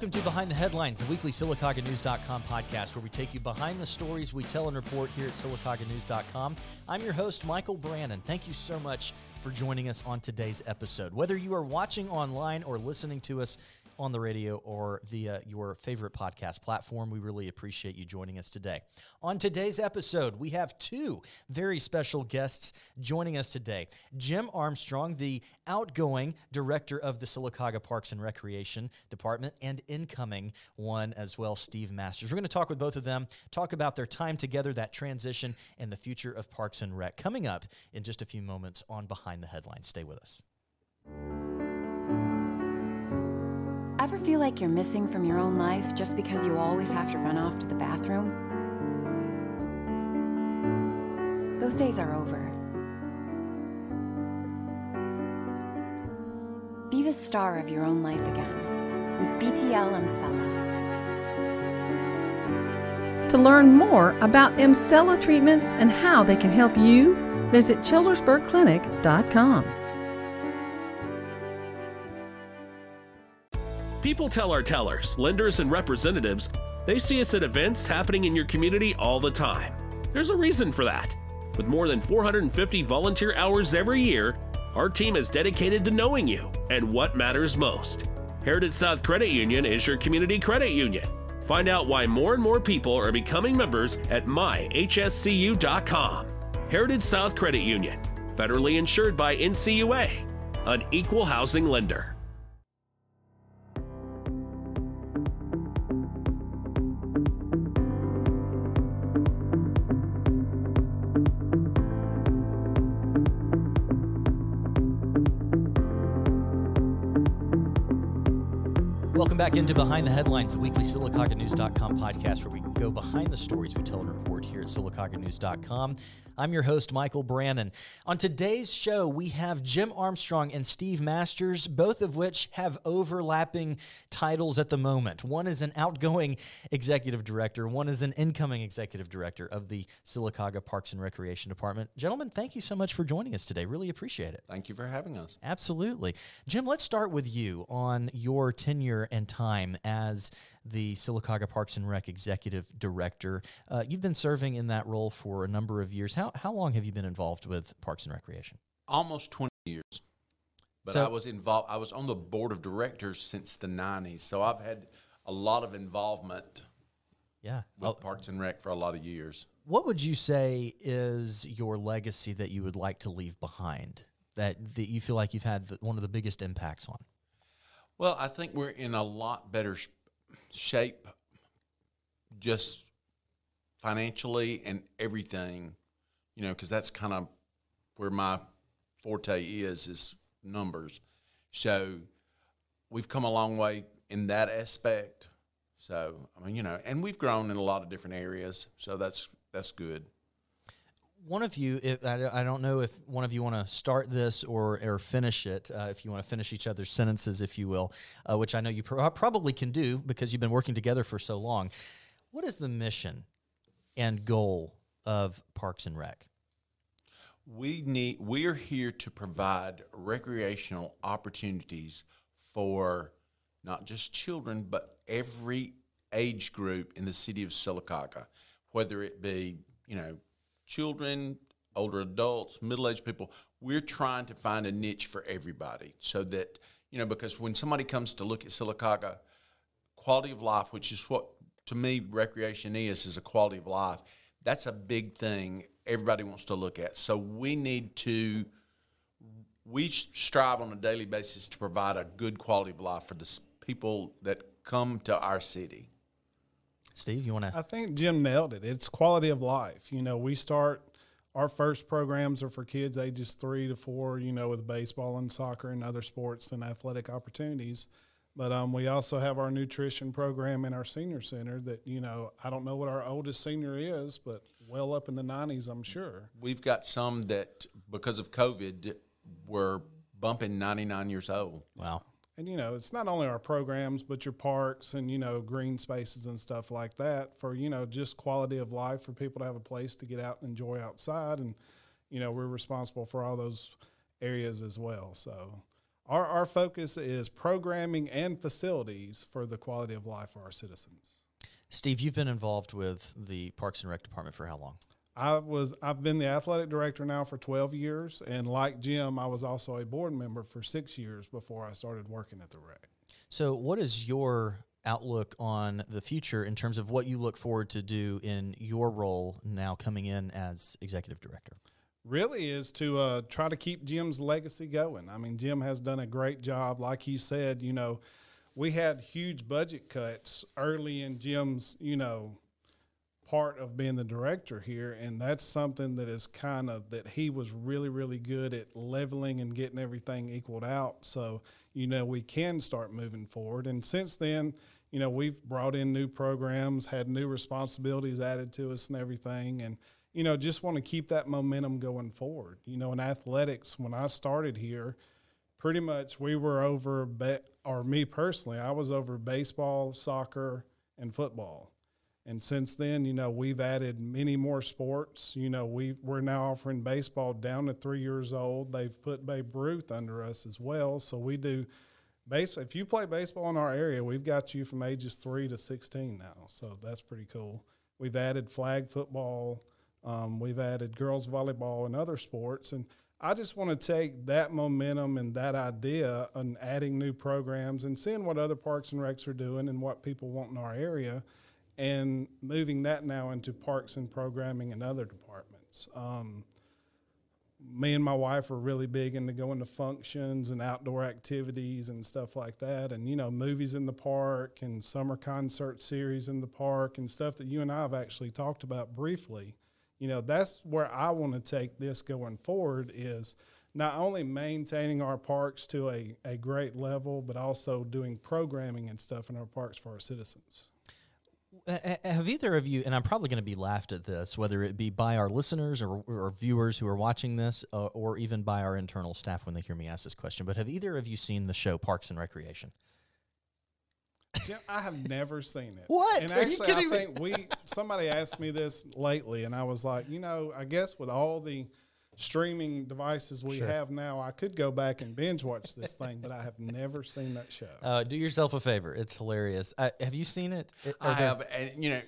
Welcome to Behind the Headlines, the weekly SylacaugaNews.com podcast where we take you behind the stories we tell and report here at SylacaugaNews.com. I'm your host, Michael Brannon. Thank you so much for joining us on today's episode. Whether you are watching online or listening to us on the radio or via uh, your favorite podcast platform. We really appreciate you joining us today. On today's episode, we have two very special guests joining us today. Jim Armstrong, the outgoing director of the Sylacauga Parks and Recreation Department, and incoming one as well, Steve Masters. We're going to talk with both of them, talk about their time together, that transition, and the future of Parks and Rec. Coming up in just a few moments on Behind the Headlines. Stay with us. Ever feel like you're missing from your own life just because you always have to run off to the bathroom? Those days are over. Be the star of your own life again with BTL Emsella. To learn more about Emsella treatments and how they can help you, visit childersburgclinic.com. People tell our tellers, lenders, and representatives they see us at events happening in your community all the time. There's a reason for that. With more than 450 volunteer hours every year, our team is dedicated to knowing you and what matters most. Heritage South Credit Union is your community credit union. Find out why more and more people are becoming members at myhscu.com. Heritage South Credit Union, federally insured by NCUA, an equal housing lender. Back into Behind the Headlines, the weekly SylacaugaNews.com podcast where we go behind the stories we tell and report here at SylacaugaNews.com. I'm your host, Michael Brannon. On today's show, we have Jim Armstrong and Steve Masters, both of which have overlapping titles at the moment. One is an outgoing executive director, one is an incoming executive director of the Sylacauga Parks and Recreation Department. Gentlemen, thank you so much for joining us today. Really appreciate it. Thank you for having us. Absolutely. Jim, let's start with you on your tenure and time as the Sylacauga Parks and Rec Executive Director. Uh, you've been serving in that role for a number of years. How, how long have you been involved with Parks and Recreation? Almost 20 years. But So- I was involved I was on the board of directors since the 90s. So I've had a lot of involvement Yeah. with Well, Parks and Rec for a lot of years. what would you say is your legacy that you would like to leave behind? That, that you feel like you've had the, one of the biggest impacts on? Well, I think we're in a lot better shape just financially and everything, you know, because that's kind of where my forte is is numbers. So we've come a long way in that aspect. So I mean, you know, and we've grown in a lot of different areas. So that's that's good. One of you, if, I, I don't know if one of you want to start this or, or finish it, uh, if you want to finish each other's sentences, if you will, uh, which I know you pro- probably can do because you've been working together for so long. What is the mission and goal of Parks and Rec? We need we're here to provide recreational opportunities for not just children but every age group in the city of Sylacauga, whether it be, you know, children, older adults, middle-aged people. We're trying to find a niche for everybody so that, you know, because when somebody comes to look at Sylacauga, quality of life, which is what to me recreation is, is a quality of life. That's a big thing everybody wants to look at. So we need to we strive on a daily basis to provide a good quality of life for the people that come to our city. Steve, you want to? I think Jim nailed it. It's quality of life. You know, we start our first programs are for kids ages three to four. You know, with baseball and soccer and other sports and athletic opportunities. But um, we also have our nutrition program in our senior center. That you know, I don't know what our oldest senior is, but well up in the nineties, I'm sure. We've got some that because of COVID were bumping 99 years old. Wow. And you know, it's not only our programs, but your parks and you know green spaces and stuff like that for you know just quality of life for people to have a place to get out and enjoy outside. And you know, we're responsible for all those areas as well. So our, our focus is programming and facilities for the quality of life for our citizens. Steve, you've been involved with the Parks and Rec department for how long? I was I've been the athletic director now for 12 years and like Jim I was also a board member for 6 years before I started working at the rec. So, what is your outlook on the future in terms of what you look forward to do in your role now coming in as executive director? Really is to uh, try to keep Jim's legacy going. I mean, Jim has done a great job. Like he said, you know, we had huge budget cuts early in Jim's, you know, part of being the director here and that's something that is kind of that he was really really good at leveling and getting everything equaled out. So you know we can start moving forward. And since then you know we've brought in new programs had new responsibilities added to us and everything. And you know just want to keep that momentum going forward. You know in athletics when i started here pretty much we were over or me personally i was over baseball soccer and football and since then, you know, we've added many more sports. You know, we we're now offering baseball down to three years old. They've put Babe Ruth under us as well. So we do base. If you play baseball in our area, we've got you from ages three to sixteen now. So that's pretty cool. We've added flag football. Um, we've added girls volleyball and other sports. And I just want to take that momentum and that idea and adding new programs and seeing what other parks and recs are doing and what people want in our area and moving that now into parks and programming and other departments. Um, me and my wife are really big into going to functions and outdoor activities and stuff like that, and you know, movies in the park and summer concert series in the park and stuff that you and I have actually talked about briefly. You know, that's where I want to take this going forward is not only maintaining our parks to a, a great level, but also doing programming and stuff in our parks for our citizens. Have either of you, and I'm probably going to be laughed at this, whether it be by our listeners or, or viewers who are watching this, uh, or even by our internal staff when they hear me ask this question, but have either of you seen the show Parks and Recreation? Jim, I have never seen it. What? And actually, you I think we somebody asked me this lately, and I was like, you know, I guess with all the streaming devices we Sure. have now, I could go back and binge watch this thing, but I have never seen that show. Uh, do yourself a favor. It's hilarious. Uh, have you seen it? It- I there- have, and you know,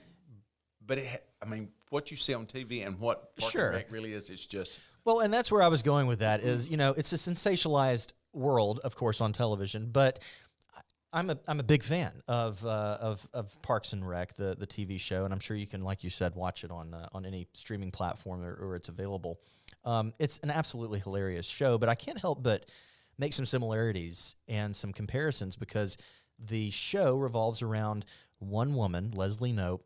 but it, ha- I mean, what you see on TV and what Park and Sure. Rec really is, it's just Well, and that's where I was going with that is, you know, it's a sensationalized world, of course, on television, but I'm a I'm a big fan of uh, of of Parks and Rec, the the TV show, and I'm sure you can, like you said, watch it on uh, on any streaming platform or, or it's available. Um, it's an absolutely hilarious show, but I can't help but make some similarities and some comparisons because the show revolves around one woman, Leslie Knope,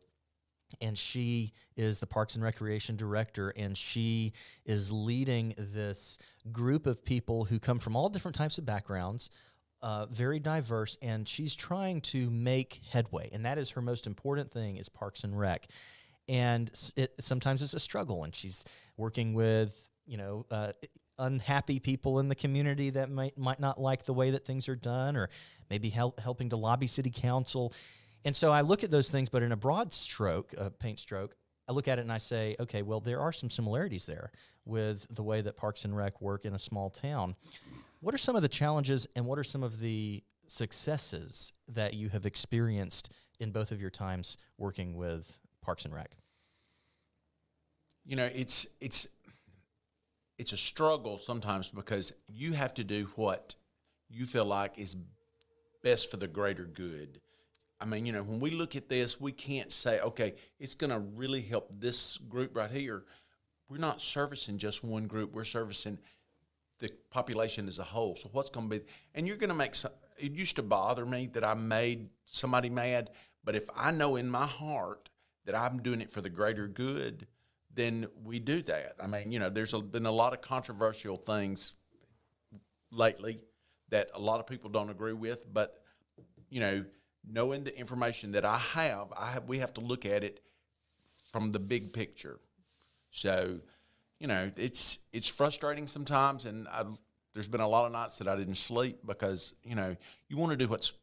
and she is the Parks and Recreation director, and she is leading this group of people who come from all different types of backgrounds, uh, very diverse, and she's trying to make headway, and that is her most important thing is Parks and Rec, and it, sometimes it's a struggle, and she's working with you know. Uh, unhappy people in the community that might might not like the way that things are done or maybe help, helping to lobby city council and so I look at those things, but in a broad stroke, uh, paint stroke, I look at it and I say, okay, well, there are some similarities there with the way that Parks and Rec work in a small town. What are some of the challenges and what are some of the successes that you have experienced in both of your times working with Parks and Rec? you know, it's it's it's a struggle sometimes because you have to do what you feel like is best for the greater good. I mean, you know, when we look at this, we can't say, okay, it's going to really help this group right here. We're not servicing just one group. We're servicing the population as a whole. So what's going to be? And you're going to make some. It used to bother me that I made somebody mad, but if I know in my heart that I'm doing it for the greater good, then we do that. I mean, you know, there's a, been a lot of controversial things lately that a lot of people don't agree with, but you know, knowing the information that I have, I have, we have to look at it from the big picture. So, you know, it's it's frustrating sometimes, and I, there's been a lot of nights that I didn't sleep because you know you want to do what's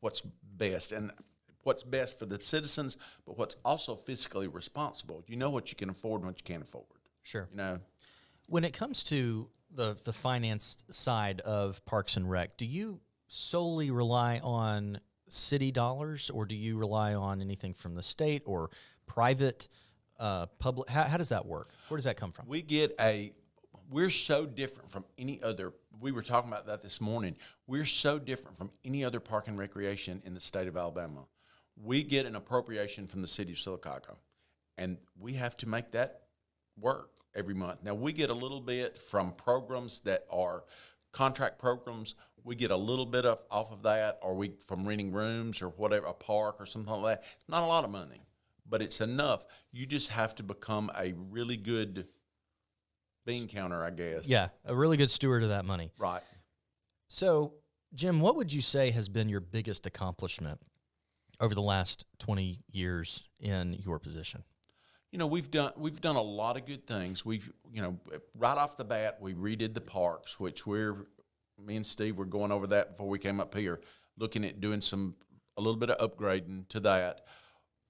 what's best and what's best for the citizens, but what's also fiscally responsible. You know what you can afford and what you can't afford. Sure. You know, When it comes to the the finance side of Parks and Rec, do you solely rely on city dollars, or do you rely on anything from the state or private, uh, public? How, how does that work? Where does that come from? We get a. We're so different from any other. We were talking about that this morning. We're so different from any other park and recreation in the state of Alabama. We get an appropriation from the city of Sylacauga, and we have to make that work every month. Now we get a little bit from programs that are contract programs. We get a little bit of off of that, or we from renting rooms or whatever, a park or something like that. It's not a lot of money, but it's enough. You just have to become a really good bean counter, I guess. Yeah, a really good steward of that money. Right. So, Jim, what would you say has been your biggest accomplishment over the last 20 years in your position? You know, we've done we've done a lot of good things. We've you know right off the bat we redid the parks, which we're me and Steve were going over that before we came up here, looking at doing some a little bit of upgrading to that.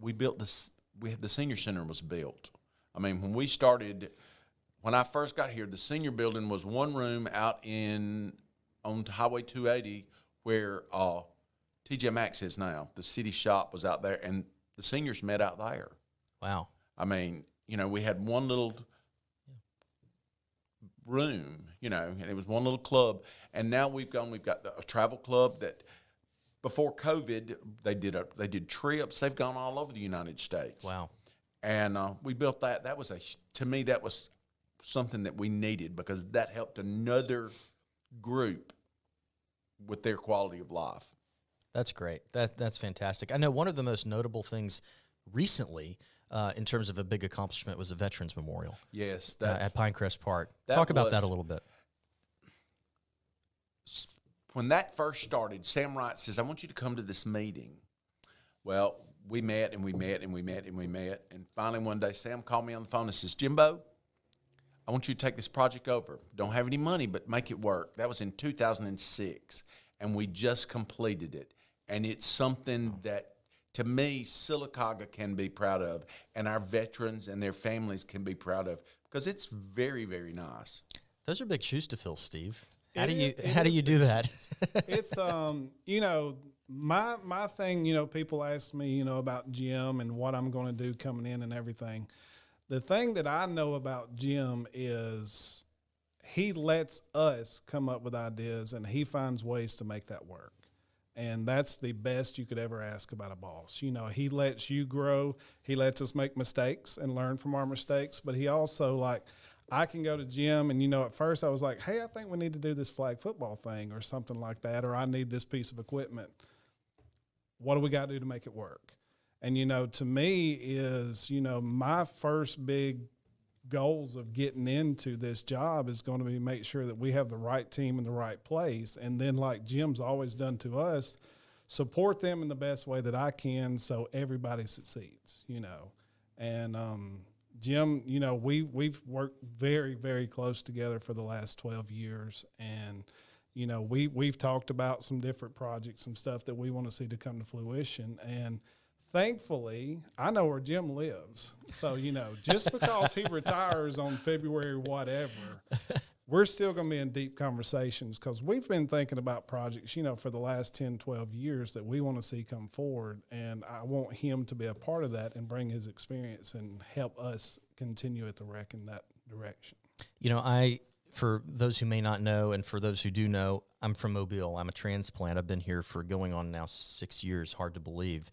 We built this. We had the senior center was built. I mean, when we started, when I first got here, the senior building was one room out in on Highway 280 where uh, TJ Maxx is now. The city shop was out there, and the seniors met out there. Wow. I mean, you know, we had one little room, you know, and it was one little club. And now we've gone, we've got a travel club that before COVID, they did a, they did trips. They've gone all over the United States. Wow. And uh, we built that. That was a, to me, that was something that we needed because that helped another group with their quality of life. That's great. That that's fantastic. I know one of the most notable things recently, uh, in terms of a big accomplishment, was a Veterans Memorial Yes, uh, at Pinecrest Park. Talk about that a little bit. When that first started, Sam Wright says, I want you to come to this meeting. Well, we met and we met and we met and we met. And finally, one day, Sam called me on the phone and says, Jimbo, I want you to take this project over. Don't have any money, but make it work. That was in 2006. And we just completed it. And it's something that, to me, Sylacauga can be proud of, and our veterans and their families can be proud of because it's very, very nice. Those are big shoes to fill, Steve. How do you it how do you do that? it's um you know my my thing you know people ask me you know about Jim and what I'm going to do coming in and everything. The thing that I know about Jim is he lets us come up with ideas and he finds ways to make that work. And that's the best you could ever ask about a boss. You know, he lets you grow, he lets us make mistakes and learn from our mistakes, but he also like I can go to Jim and you know at first I was like, "Hey, I think we need to do this flag football thing or something like that or I need this piece of equipment." What do we got to do to make it work? And you know, to me is, you know, my first big goals of getting into this job is going to be make sure that we have the right team in the right place and then like Jim's always done to us support them in the best way that I can so everybody succeeds you know and um, Jim you know we we've worked very very close together for the last 12 years and you know we we've talked about some different projects some stuff that we want to see to come to fruition and thankfully, I know where Jim lives. So, you know, just because he retires on February whatever, we're still going to be in deep conversations because we've been thinking about projects, you know, for the last 10, 12 years that we want to see come forward. And I want him to be a part of that and bring his experience and help us continue at the rec in that direction. You know, I for those who may not know, and for those who do know, I'm from Mobile. I'm a transplant. I've been here for going on now six years. Hard to believe.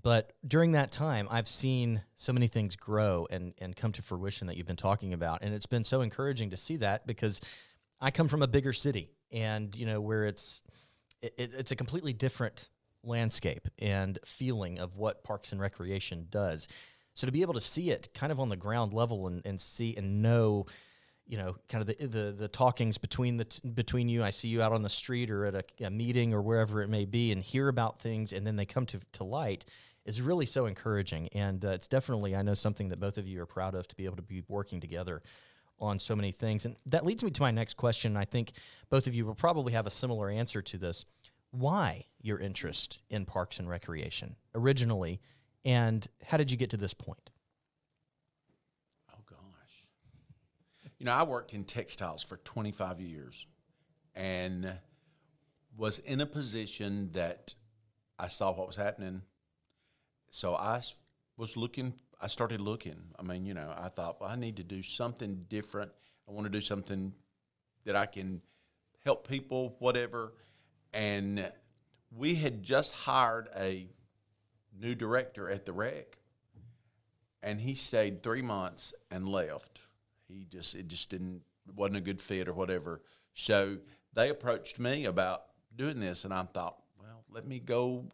But during that time, I've seen so many things grow and, and come to fruition that you've been talking about. And it's been so encouraging to see that because I come from a bigger city and, you know, where it's, it, it's a completely different landscape and feeling of what Parks and Recreation does. So to be able to see it kind of on the ground level and, and see and know, you know, kind of the the, the talkings between the t- between you. I see you out on the street or at a, a meeting or wherever it may be, and hear about things, and then they come to to light. Is really so encouraging, and uh, it's definitely I know something that both of you are proud of to be able to be working together on so many things, and that leads me to my next question. I think both of you will probably have a similar answer to this. Why your interest in parks and recreation originally, and how did you get to this point? Oh gosh. You know, I worked in textiles for 25 years and was in a position that I saw what was happening. So I was looking, I started looking. I mean, you know, I thought, well, I need to do something different. I want to do something that I can help people, whatever. And we had just hired a new director at the rec and he stayed three months and left. He just it just didn't wasn't a good fit or whatever. So they approached me about doing this, and I thought, well, let me go,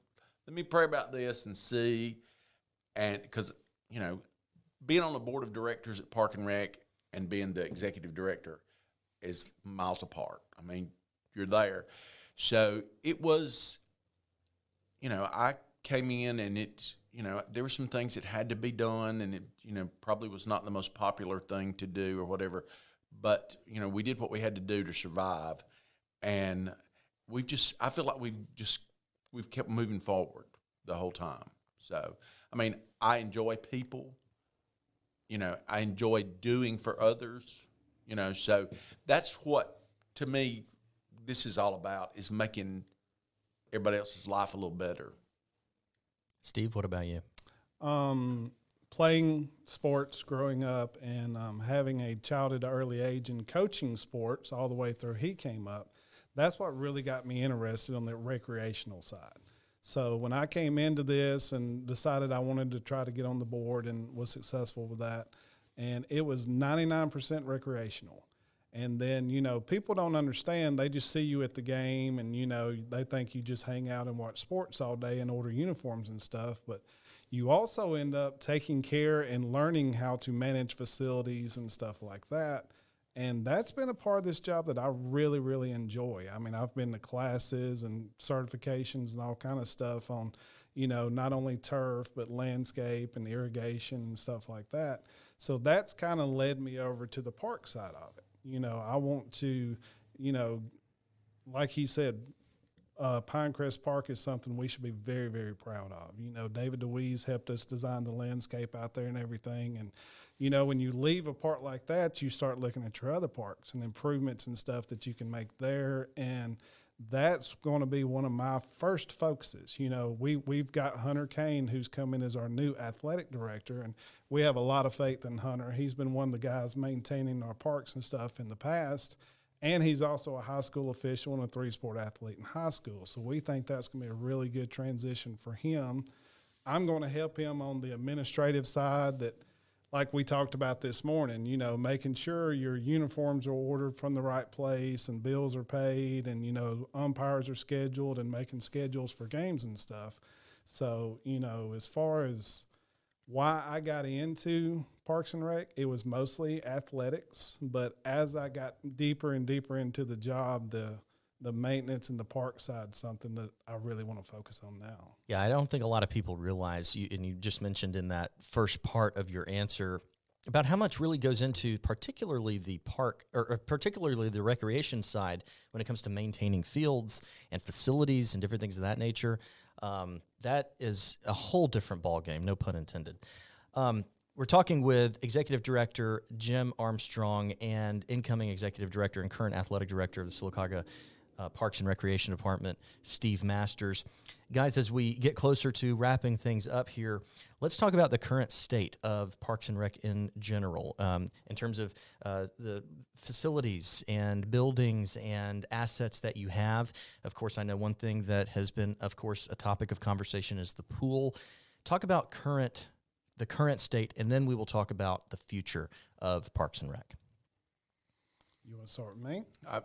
let me pray about this and see, and because you know, being on the board of directors at Park and Rec and being the executive director is miles apart. I mean, you're there, so it was you know, I came in and it, you know, there were some things that had to be done, and it, you know, probably was not the most popular thing to do or whatever. But you know, we did what we had to do to survive, and we've just, I feel like we've just, we've kept moving forward the whole time. So, I mean, I enjoy people. You know, I enjoy doing for others. You know, so that's what to me this is all about is making everybody else's life a little better. Steve, what about you? um, playing sports growing up and um, having a child at an early age and coaching sports all the way through he came up that's what really got me interested on the recreational side so when i came into this and decided i wanted to try to get on the board and was successful with that and it was 99% recreational and then you know people don't understand. They just see you at the game and you know they think you just hang out and watch sports all day and order uniforms and stuff. But you also end up taking care and learning how to manage facilities and stuff like that. And that's been a part of this job that i really really enjoy. I mean i've been to classes and certifications and all kind of stuff on you know not only turf but landscape and irrigation and stuff like that. So that's kind of led me over to the park side of it you know i want to you know like he said uh, Pinecrest Park is something we should be very, very proud of. You know, David DeWeese helped us design the landscape out there and everything. And, you know, when you leave a park like that, you start looking at your other parks and improvements and stuff that you can make there. And that's going to be one of my first focuses. You know, we, we've got Hunter Kane, who's coming as our new athletic director, and we have a lot of faith in Hunter. He's been one of the guys maintaining our parks and stuff in the past and he's also a high school official and a three sport athlete in high school. So we think that's going to be a really good transition for him. I'm going to help him on the administrative side that, like we talked about this morning, you know, making sure your uniforms are ordered from the right place and bills are paid and, you know, umpires are scheduled and making schedules for games and stuff. So, you know, as far as why I got into Parks and Rec, it was mostly athletics. But as I got deeper and deeper into the job, the the maintenance and the park side something that I really want to focus on now. Yeah, I don't think a lot of people realize, you, and you just mentioned in that first part of your answer about how much really goes into particularly the park or, particularly the recreation side when it comes to maintaining fields and facilities and different things of that nature. Um, that is a whole different ballgame, no pun intended. Um, we're talking with Executive Director Jim Armstrong and incoming Executive Director and current Athletic Director of the Sylacauga uh, Parks and Recreation Department, Steve Masters. Guys, as we get closer to wrapping things up here, let's talk about the current state of Parks and Rec in general, um, in terms of uh, the facilities and buildings and assets that you have. Of course, I know one thing that has been, of course, a topic of conversation is the pool. Talk about current the current state, and then we will talk about the future of Parks and Rec. You want to start with me? I,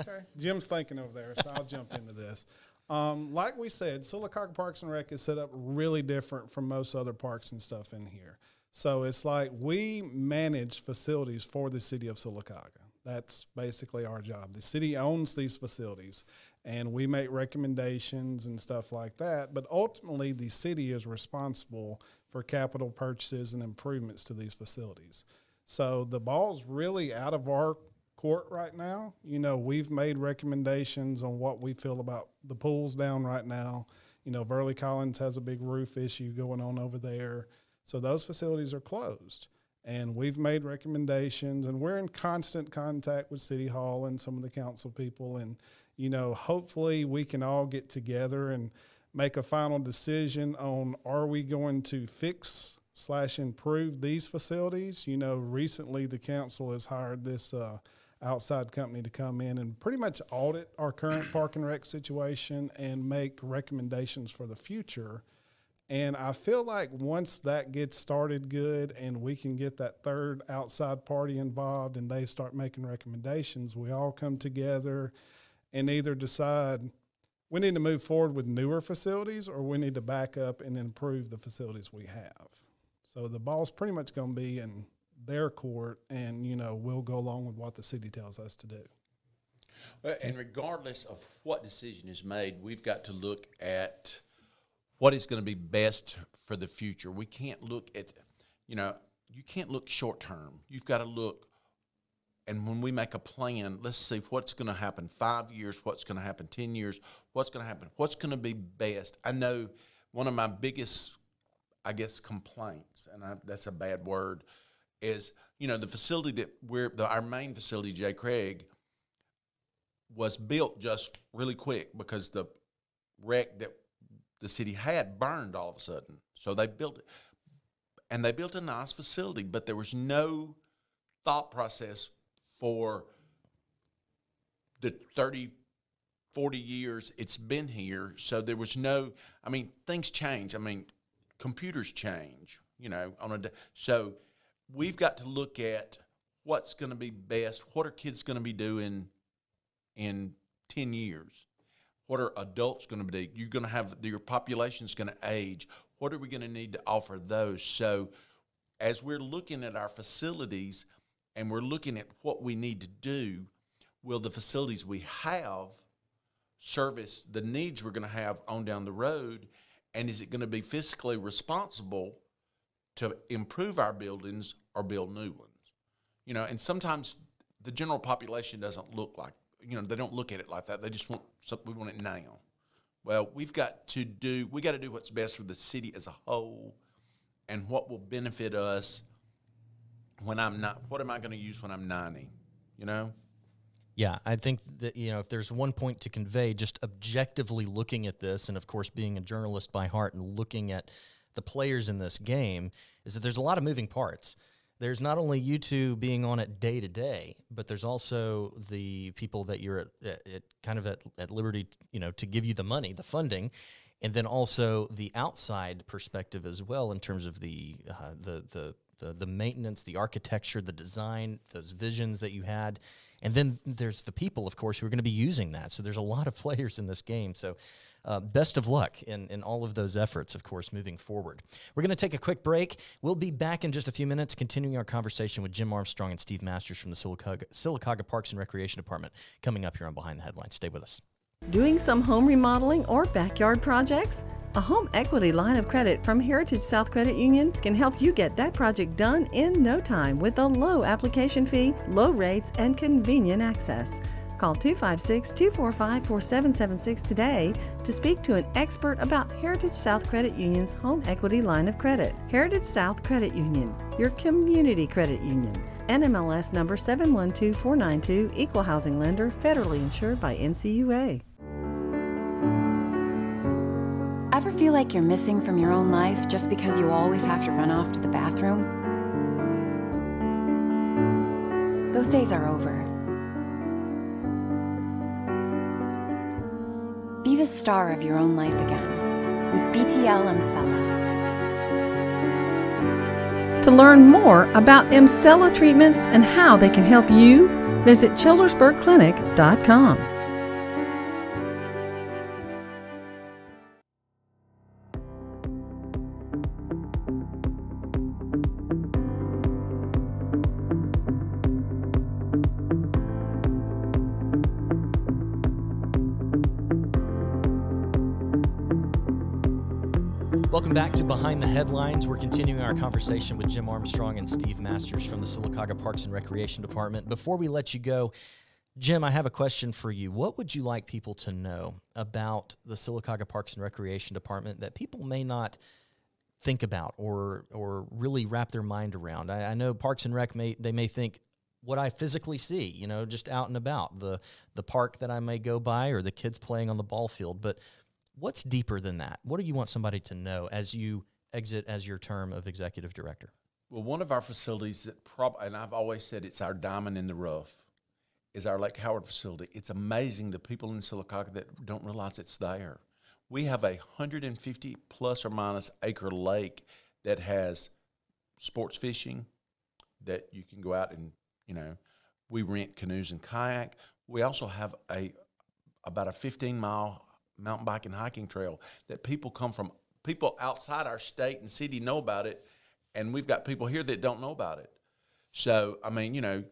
okay. Jim's thinking over there, so I'll jump into this. Um, like we said, Sylacauga Parks and Rec is set up really different from most other parks and stuff in here. So it's like we manage facilities for the city of Sylacauga. That's basically our job. The city owns these facilities, and we make recommendations and stuff like that. But ultimately, the city is responsible for capital purchases and improvements to these facilities. So the ball's really out of our court right now. You know, we've made recommendations on what we feel about the pools down right now. You know, Verley Collins has a big roof issue going on over there. So those facilities are closed. and we've made recommendations and we're in constant contact with city hall and some of the council people and you know hopefully we can all get together and make a final decision on are we going to fix slash improve these facilities you know recently the council has hired this uh, outside company to come in and pretty much audit our current park and rec situation and make recommendations for the future and I feel like once that gets started good and we can get that third outside party involved and they start making recommendations, we all come together and either decide we need to move forward with newer facilities or we need to back up and improve the facilities we have. So the ball's pretty much going to be in their court and, you know, we'll go along with what the city tells us to do. And regardless of what decision is made, we've got to look at what is going to be best for the future. We can't look at, you know, you can't look short term. You've got to look, and when we make a plan, let's see what's going to happen five years, what's going to happen 10 years, what's going to happen, what's going to be best. I know one of my biggest, I guess, complaints, and I, that's a bad word, is, you know, the facility that we're, the, our main facility, J. Craig, was built just really quick because the rec that the city had burned all of a sudden. So they built it. And they built a nice facility, but there was no thought process for the 30, 40 years it's been here. So there was no, I mean, things change. I mean, computers change, you know, on a, so we've got to look at what's going to be best. What are kids going to be doing in 10 years? What are adults going to be? You're going to have your population is going to age. What are we going to need to offer those? So, as we're looking at our facilities and we're looking at what we need to do, will the facilities we have service the needs we're going to have on down the road? And is it going to be fiscally responsible to improve our buildings or build new ones? You know, and sometimes the general population doesn't look like you know, they don't look at it like that. They just want something. We want it now. Well, we've got to do. We got to do what's best for the city as a whole, and what will benefit us when I'm not. What am I going to use when I'm ninety? You know. Yeah, I think that you know if there's one point to convey, just objectively looking at this, and of course being a journalist by heart and looking at the players in this game, is that there's a lot of moving parts there's not only you two being on it day to day, but there's also the people that you're at, at, at, kind of at, at liberty, you know, to give you the money, the funding, and then also the outside perspective as well in terms of the uh, the, the the the maintenance, the architecture, the design, those visions that you had. And then there's the people, of course, who are going to be using that. So there's a lot of players in this game. So uh, best of luck in, in all of those efforts, of course, moving forward. We're going to take a quick break. We'll be back in just a few minutes, continuing our conversation with Jim Armstrong and Steve Masters from the Sylacauga, Sylacauga Parks and Recreation Department coming up here on Behind the Headlines. Stay with us. Doing some home remodeling or backyard projects? A home equity line of credit from Heritage South Credit Union can help you get that project done in no time with a low application fee, low rates, and convenient access. Call 256 245 4776 today to speak to an expert about Heritage South Credit Union's home equity line of credit. Heritage South Credit Union, your community credit union. NMLS number 712492, equal housing lender, federally insured by NCUA. Ever feel like you're missing from your own life just because you always have to run off to the bathroom? Those days are over. Be the star of your own life again with BTL Emsella. To learn more about Emsella treatments and how they can help you, visit childersburgclinic.com. Welcome back to Behind the Headlines. We're continuing our conversation with Jim Armstrong and Steve Masters from the Sylacauga Parks and Recreation Department. Before we let you go, Jim, I have a question for you. What would you like people to know about the Sylacauga Parks and Recreation Department that people may not think about or or really wrap their mind around? I, I know Parks and Rec may they may think what I physically see, you know, just out and about the the park that I may go by or the kids playing on the ball field. But what's deeper than that? What do you want somebody to know as you exit as your term of executive director? Well, one of our facilities that prob and I've always said it's our diamond in the rough is our Lake Howard facility. It's amazing the people in Sylacauga that don't realize it's there. We have a 150 plus or minus acre lake that has sports fishing that you can go out and, you know, we rent canoes and kayak. We also have a about a 15 mile mountain biking hiking trail that people come from people outside our state and city know about it and we've got people here that don't know about it. So, I mean, you know,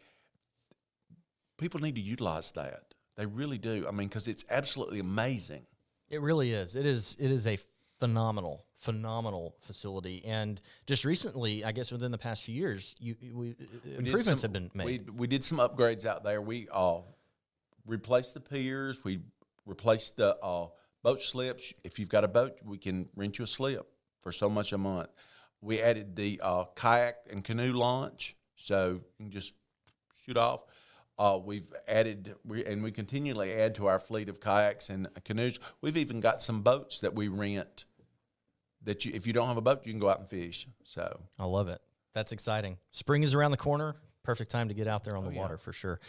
people need to utilize that. They really do. I mean, because it's absolutely amazing. It really is. It is. It is a phenomenal, phenomenal facility. And just recently, I guess within the past few years, you, we, We improvements some- have been made. We, we did some upgrades out there. We uh, replaced the piers. We replaced the uh, boat slips. If you've got a boat, we can rent you a slip for so much a month. We added the uh, kayak and canoe launch, so you can just shoot off. Uh, we've added, we, and we continually add to our fleet of kayaks and canoes. We've even got some boats that we rent. That you, if you don't have a boat, you can go out and fish. So I love it. That's exciting. Spring is around the corner. Perfect time to get out there on the Oh, yeah. water for sure.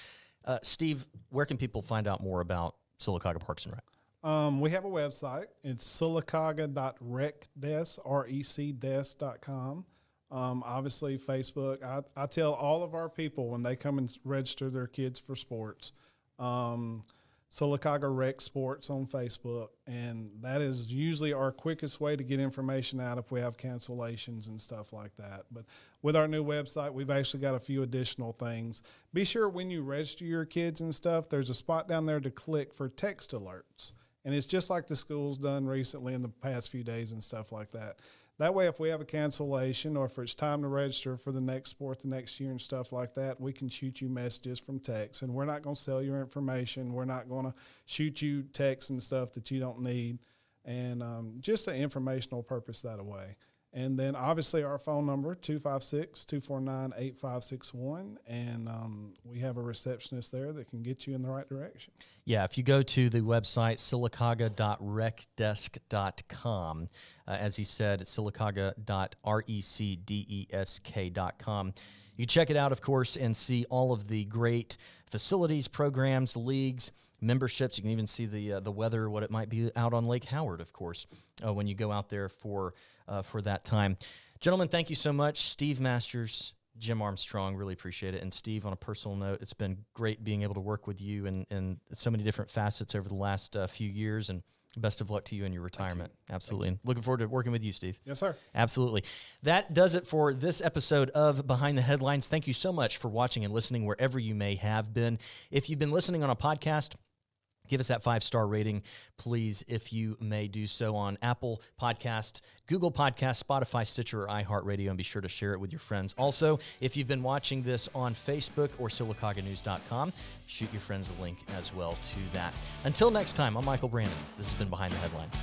Uh, Steve, where can people find out more about Sylacauga Parks and Rec? Um, we have a website. It's sylacauga.recdes, R-E-C desk.com. Um, obviously, Facebook. I, I tell all of our people when they come and register their kids for sports, um, Sylacauga Rec Sports on Facebook. And that is usually our quickest way to get information out if we have cancellations and stuff like that. But with our new website, we've actually got a few additional things. Be sure when you register your kids and stuff, there's a spot down there to click for text alerts. And it's just like the school's done recently in the past few days and stuff like that. That way, if we have a cancellation or if it's time to register for the next sport the next year and stuff like that, we can shoot you messages from text. And we're not going to sell your information. We're not going to shoot you texts and stuff that you don't need. And um, just an informational purpose that way. And then obviously our phone number, 256 249 8561. And um, we have a receptionist there that can get you in the right direction. Yeah, if you go to the website sylacauga.recdesk.com, uh, as he said, sylacauga.recdesk.com. You check it out, of course, and see all of the great facilities, programs, leagues, memberships. You can even see the uh, the weather, what it might be out on Lake Howard, of course, uh, when you go out there for uh, for that time. Gentlemen, thank you so much, Steve Masters. Jim Armstrong, really appreciate it. And Steve, on a personal note, it's been great being able to work with you in, in so many different facets over the last uh, few years. And best of luck to you in your retirement. Absolutely. And looking forward to working with you, Steve. Yes, sir. Absolutely. That does it for this episode of Behind the Headlines. Thank you so much for watching and listening wherever you may have been. If you've been listening on a podcast, give us that five star rating, please, if you may do so on Apple Podcast, Google Podcast, Spotify, Stitcher, or iHeartRadio, and be sure to share it with your friends. Also, if you've been watching this on Facebook or SylacaugaNews.com, shoot your friends a link as well to that. Until next time, I'm Michael Brannon. This has been Behind the Headlines.